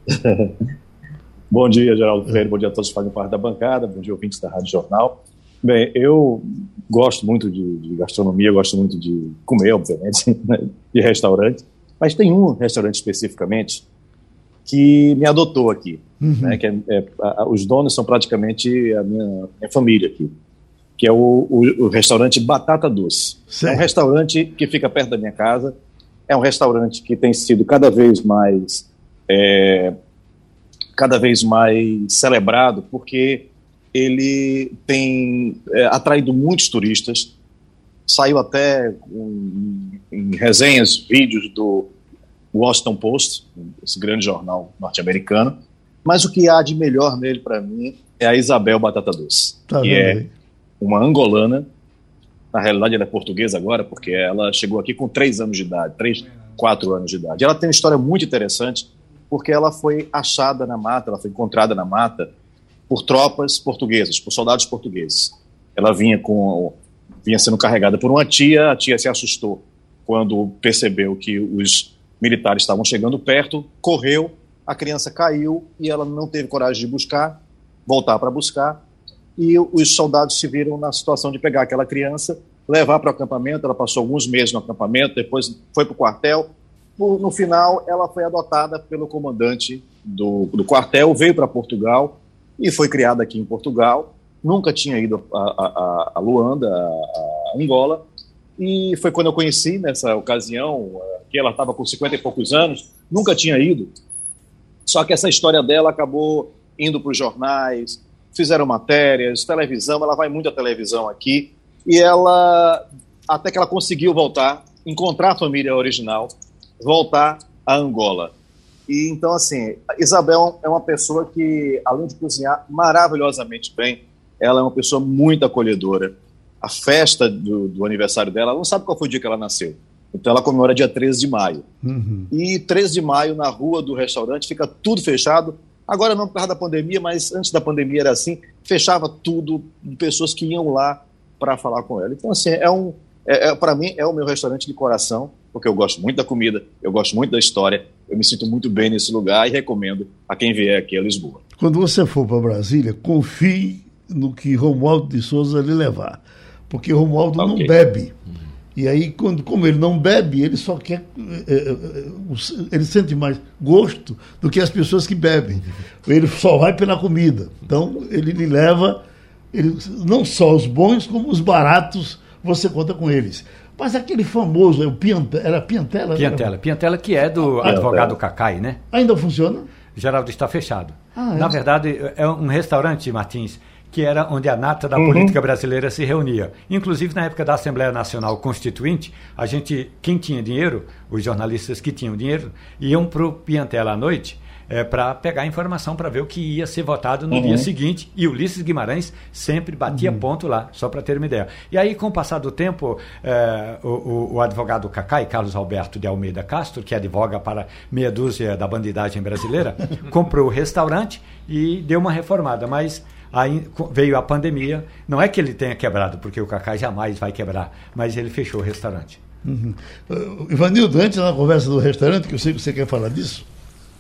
Bom dia, Geraldo Freire. Bom dia a todos que fazem parte da bancada. Bom dia, ouvintes da Rádio Jornal. Bem, eu gosto muito de, de gastronomia, gosto muito de comer, obviamente, né, de restaurante. Mas tem um restaurante especificamente que me adotou aqui. Né, que é- é- a- os donos são praticamente a minha, minha família aqui. Que é o, o- o restaurante Batata Doce. É um Certo. restaurante que fica perto da minha casa. É um restaurante que tem sido cada vez mais é, cada vez mais celebrado porque ele tem é, atraído muitos turistas. Saiu até um, em resenhas, vídeos do Washington Post, esse grande jornal norte-americano. Mas o que há de melhor nele para mim é a Isabel Batata Doce, Tá que é aí? uma angolana. Na realidade, ela é portuguesa agora, porque ela chegou aqui com três anos de idade, três, quatro anos de idade. Ela tem uma história muito interessante, porque ela foi achada na mata, ela foi encontrada na mata por tropas portuguesas, por soldados portugueses. Ela vinha com vinha sendo carregada por uma tia, a tia se assustou quando percebeu que os militares estavam chegando perto, correu, a criança caiu e ela não teve coragem de buscar, voltar para buscar, e os soldados se viram na situação de pegar aquela criança, levar para o acampamento. Ela passou alguns meses no acampamento, depois foi para o quartel. No, final, ela foi adotada pelo comandante do, do quartel, veio para Portugal e foi criada aqui em Portugal. Nunca tinha ido a, a, a- Luanda, a Angola. E foi quando eu conheci, nessa ocasião, que ela estava com 50 e poucos anos, nunca tinha ido. Só que essa história dela acabou indo para os jornais, fizeram matérias, televisão, ela vai muito à televisão aqui, e ela, até que ela conseguiu voltar, encontrar a família original, voltar a Angola. E então, assim, Isabel é uma pessoa que, além de cozinhar maravilhosamente bem, ela é uma pessoa muito acolhedora. A festa do, do aniversário dela, ela não sabe qual foi o dia que ela nasceu. Então, ela comemora dia 13 de maio. Uhum. E 13 de maio, na rua do restaurante, fica tudo fechado. Agora não por causa da pandemia, mas antes da pandemia era assim, fechava tudo de pessoas que iam lá para falar com ela. Então, assim, é um, é, para mim, é o meu restaurante de coração, porque eu gosto muito da comida, eu gosto muito da história, eu me sinto muito bem nesse lugar e recomendo a quem vier aqui a Lisboa. Quando você for para Brasília, confie no que Romualdo de Souza lhe levar. Porque Romualdo não Ok. bebe. E aí, quando, como ele não bebe, ele só quer. É, é, ele sente mais gosto do que as pessoas que bebem. Ele só vai pela comida. Então, ele lhe leva. Ele, não só os bons, como os baratos, você conta com eles. Mas aquele famoso, o Piantela, era Piantela? Piantela, era... Piantela que é do ah, advogado Cacai, né? Ainda funciona? Geraldo está fechado. Ah, é? Na verdade, é um restaurante, Martins, que era onde a nata da uhum. política brasileira se reunia. Inclusive, na época da Assembleia Nacional Constituinte, a gente, quem tinha dinheiro, os jornalistas que tinham dinheiro, iam para o Piantela à noite é, para pegar informação para ver o que ia ser votado no uhum. dia seguinte. E Ulisses Guimarães sempre batia uhum. ponto lá, só para ter uma ideia. E aí, com o passar do tempo, é, o, o, o, advogado Cacai, Carlos Alberto de Almeida Castro, que advoga para meia dúzia da bandidagem brasileira, comprou o restaurante e deu uma reformada. Mas Aí veio a pandemia. Não é que ele tenha quebrado, porque o Cacá jamais vai quebrar, mas ele fechou o restaurante. Uhum. Uh, Ivanildo, antes da conversa do restaurante, que eu sei que você quer falar disso.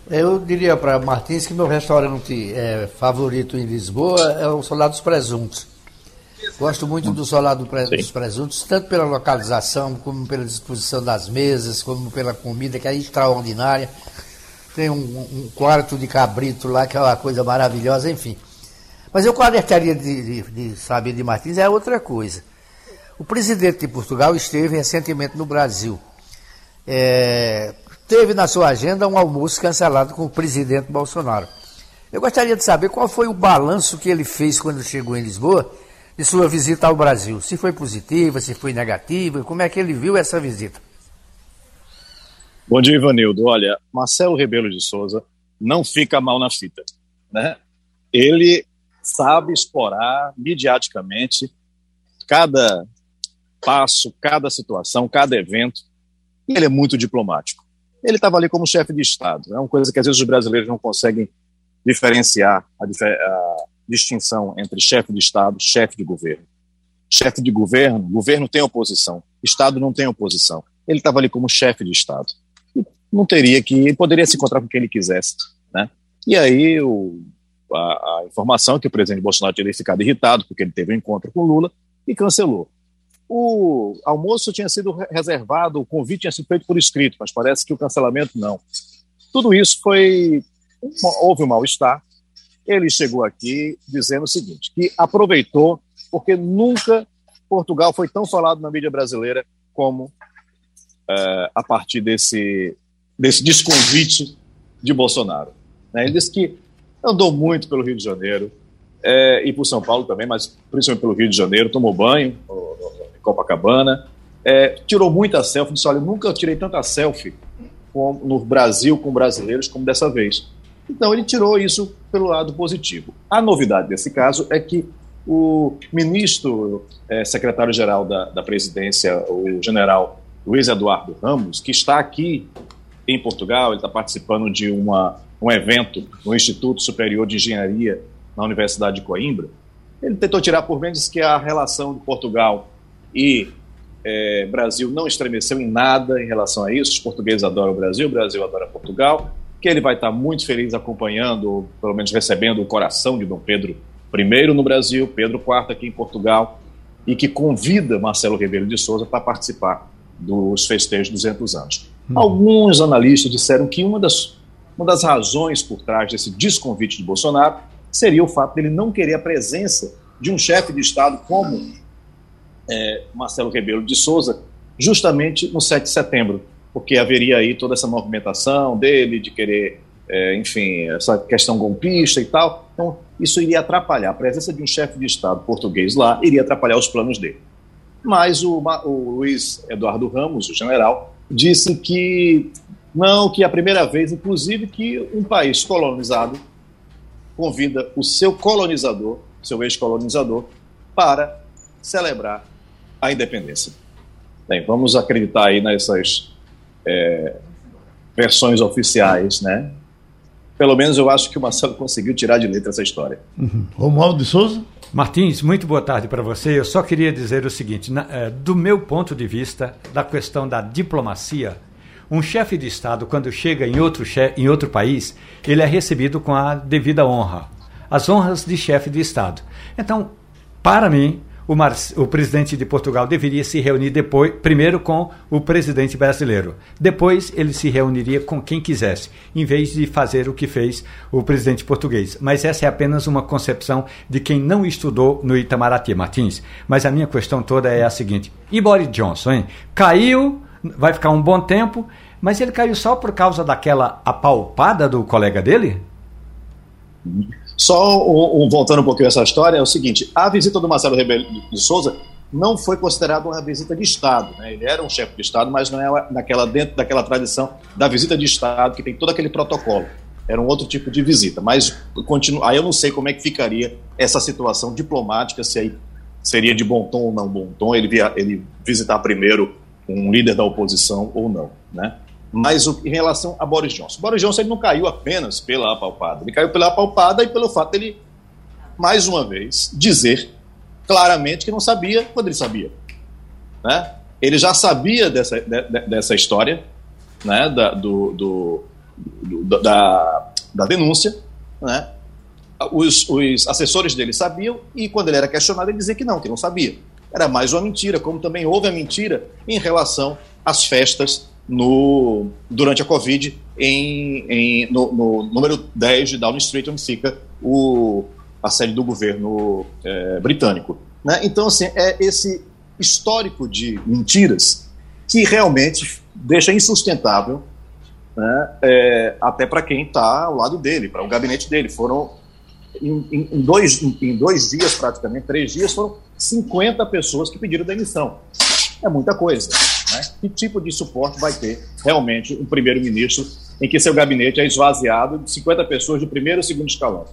Eu diria para Martins que meu restaurante é, favorito em Lisboa é o Solar dos Presuntos. Gosto muito do Solar do pre, dos Presuntos, tanto pela localização, como pela disposição das mesas, como pela comida, que é extraordinária. Tem um, um quarto de cabrito lá, que é uma coisa maravilhosa, enfim. Mas eu gostaria de, de, de saber de Martins é outra coisa. O presidente de Portugal esteve recentemente no Brasil. É, teve na sua agenda um almoço cancelado com o presidente Bolsonaro. Eu gostaria de saber qual foi o balanço que ele fez quando chegou em Lisboa de sua visita ao Brasil. Se foi positiva, se foi negativa, como é que ele viu essa visita? Bom dia, Ivanildo. Olha, Marcelo Rebelo de Souza não fica mal na fita. Né? Ele sabe explorar mediaticamente cada passo, cada situação, cada evento. E ele é muito diplomático. Ele estava ali como chefe de Estado. É uma coisa que às vezes os brasileiros não conseguem diferenciar a, a distinção entre chefe de Estado, chefe de governo. Chefe de governo, governo tem oposição, Estado não tem oposição. Ele estava ali como chefe de Estado. Não teria que, ele poderia se encontrar com quem ele quisesse, né? E aí o a, a informação que o presidente Bolsonaro teria ficado irritado porque ele teve um encontro com Lula e cancelou. O almoço tinha sido reservado, o convite tinha sido feito por escrito, mas parece que o cancelamento não. Tudo isso foi. Houve um mal-estar. Ele chegou aqui dizendo o seguinte: que aproveitou, porque nunca Portugal foi tão falado na mídia brasileira como é, a partir desse, desse desconvite de Bolsonaro. Né? Ele disse que andou muito pelo Rio de Janeiro é, e por São Paulo também, mas principalmente pelo Rio de Janeiro, tomou banho em Copacabana, é, tirou muita selfie, disse, olha, eu nunca tirei tanta selfie com, no Brasil com brasileiros como dessa vez. Então ele tirou isso pelo lado positivo. A novidade desse caso é que o ministro é, secretário-geral da, da presidência, o general Luiz Eduardo Ramos, que está aqui em Portugal, ele está participando de uma um evento no Instituto Superior de Engenharia na Universidade de Coimbra, ele tentou tirar por menos que a relação de Portugal e é, Brasil não estremeceu em nada em relação a isso. Os portugueses adoram o Brasil, o Brasil adora Portugal. Que ele vai estar muito feliz acompanhando, pelo menos recebendo o coração de Dom Pedro I no Brasil, Pedro IV aqui em Portugal, e que convida Marcelo Rebelo de Souza para participar dos festejos 200 anos. Hum. Alguns analistas disseram que uma das uma das razões por trás desse desconvite de Bolsonaro seria o fato dele não querer a presença de um chefe de Estado como é, Marcelo Rebelo de Souza, justamente no 7 de setembro, porque haveria aí toda essa movimentação dele de querer, é, enfim, essa questão golpista e tal. Então, isso iria atrapalhar. A presença de um chefe de Estado português lá iria atrapalhar os planos dele. Mas o, o Luiz Eduardo Ramos, o general, disse que não, que é a primeira vez, inclusive, que um país colonizado convida o seu colonizador, seu ex-colonizador, para celebrar a independência. Bem, vamos acreditar aí nessas é, versões oficiais, né? Pelo menos eu acho que o Marcelo conseguiu tirar de letra essa história. Uhum. Romualdo de Souza? Martins, muito boa tarde para você. Eu só queria dizer o seguinte: na, é, do meu ponto de vista, da questão da diplomacia, um chefe de Estado, quando chega em outro, em outro país, ele é recebido com a devida honra. As honras de chefe de Estado. Então, para mim, o, o presidente de Portugal deveria se reunir depois, primeiro com o presidente brasileiro. Depois ele se reuniria com quem quisesse, em vez de fazer o que fez o presidente português. Mas essa é apenas uma concepção de quem não estudou no Itamaraty, Martins. Mas a minha questão toda é a seguinte: e Boris Johnson, hein? Caiu, vai ficar um bom tempo, mas ele caiu só por causa daquela apalpada do colega dele? Só voltando um pouquinho essa história, é o seguinte: a visita do Marcelo Rebelo de Souza não foi considerada uma visita de Estado. Né? Ele era um chefe de Estado, mas não é naquela, dentro daquela tradição da visita de Estado, que tem todo aquele protocolo. Era um outro tipo de visita. Mas continu... aí eu não sei como é que ficaria essa situação diplomática, se aí seria de bom tom ou não bom tom, ele, via... ele visitar primeiro um líder da oposição ou não. Né? Mas o, em relação a Boris Johnson, Boris Johnson ele não caiu apenas pela apalpada, ele caiu pela apalpada e pelo fato dele, mais uma vez, dizer claramente que não sabia quando ele sabia. Né? Ele já sabia dessa, de, dessa história, né, da, do, do, do, da, da denúncia, né? Os, os, assessores dele sabiam e quando ele era questionado ele dizia que não, que não sabia. Era mais uma mentira, como também houve a mentira em relação às festas no, durante a Covid em, em no, no, número 10 de Downing Street, onde fica o, a sede do governo é, britânico. Né? Então, assim, é esse histórico de mentiras que realmente deixa insustentável né, é, até para quem está ao lado dele, para o gabinete dele. Foram, em, em, dois, em, dois dias, praticamente, três dias, foram 50 pessoas que pediram demissão. É muita coisa. Né? Que tipo de suporte vai ter realmente um primeiro-ministro em que seu gabinete é esvaziado de 50 pessoas do primeiro e segundo escalão?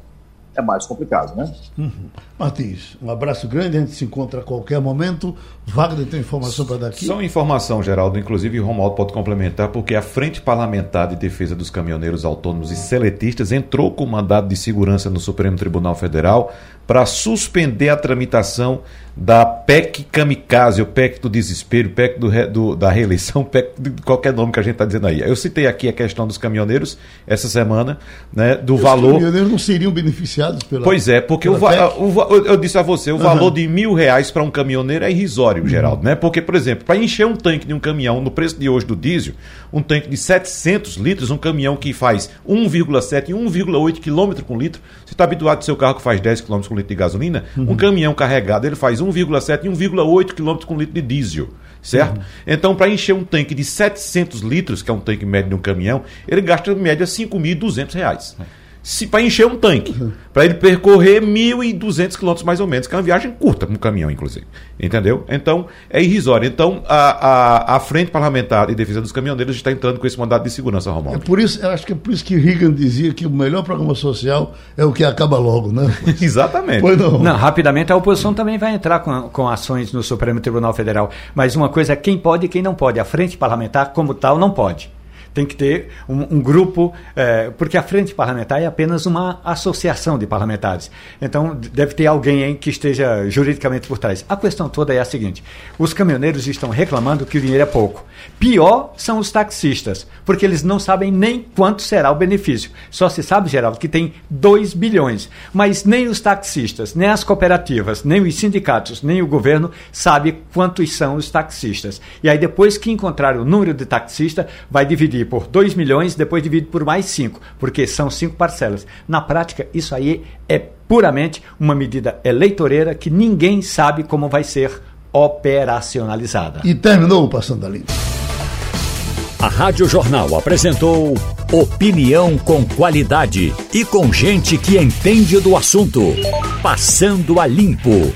É mais complicado, né? Uhum. Martins, um abraço grande, a gente se encontra a qualquer momento. Wagner tem informação para dar aqui? Só informação, Geraldo, inclusive o Romualdo pode complementar, porque a Frente Parlamentar de Defesa dos Caminhoneiros Autônomos e Seletistas entrou com mandado de segurança no Supremo Tribunal Federal para suspender a tramitação da PEC Kamikaze, o PEC do desespero, o PEC do, do, da reeleição, o PEC de qualquer nome que a gente está dizendo aí. Eu citei aqui a questão dos caminhoneiros essa semana, né, do Os valor. Os caminhoneiros não seriam beneficiados pela. Pois é, porque o, o, eu disse a você, o uhum. valor de mil reais para um caminhoneiro é irrisório, uhum. Geraldo, né? Porque, por exemplo, para encher um tanque de um caminhão no preço de hoje do diesel, um tanque de 700 litros, um caminhão que faz 1,7 e 1,8 km por litro, você está habituado ao seu carro que faz 10 km com litro de gasolina, uhum. um caminhão carregado ele faz 1,7 e 1,8 km com litro de diesel. Certo? Uhum. Então, para encher um tanque de 700 litros, que é um tanque médio de um caminhão, ele gasta em média R$ 5.200 se para encher um tanque, uhum. para ele percorrer 1.200 quilômetros mais ou menos, que é uma viagem curta um caminhão, inclusive. Entendeu? Então, é irrisório. Então, a, a, a Frente Parlamentar de Defesa dos Caminhoneiros está entrando com esse mandato de segurança, Romualdo. É por isso, eu acho que é por isso que Reagan dizia que o melhor programa social é o que acaba logo, né? Exatamente. Pois não. não, rapidamente a oposição também vai entrar com, com ações no Supremo Tribunal Federal. Mas uma coisa é quem pode e quem não pode. A Frente Parlamentar, como tal, não pode tem que ter um, um grupo, é, porque a frente parlamentar é apenas uma associação de parlamentares. Então, deve ter alguém que esteja juridicamente por trás. A questão toda é a seguinte: os caminhoneiros estão reclamando que o dinheiro é pouco. Pior são os taxistas, porque eles não sabem nem quanto será o benefício. Só se sabe, Geraldo, que tem 2 bilhões. Mas nem os taxistas, nem as cooperativas, nem os sindicatos, nem o governo sabe quantos são os taxistas. E aí, depois que encontrar o número de taxista, vai dividir dividir por 2 milhões, depois divide por mais 5, porque são cinco parcelas. Na prática, isso aí é puramente uma medida eleitoreira que ninguém sabe como vai ser operacionalizada. E terminou o Passando a Limpo. A Rádio Jornal apresentou opinião com qualidade e com gente que entende do assunto. Passando a Limpo.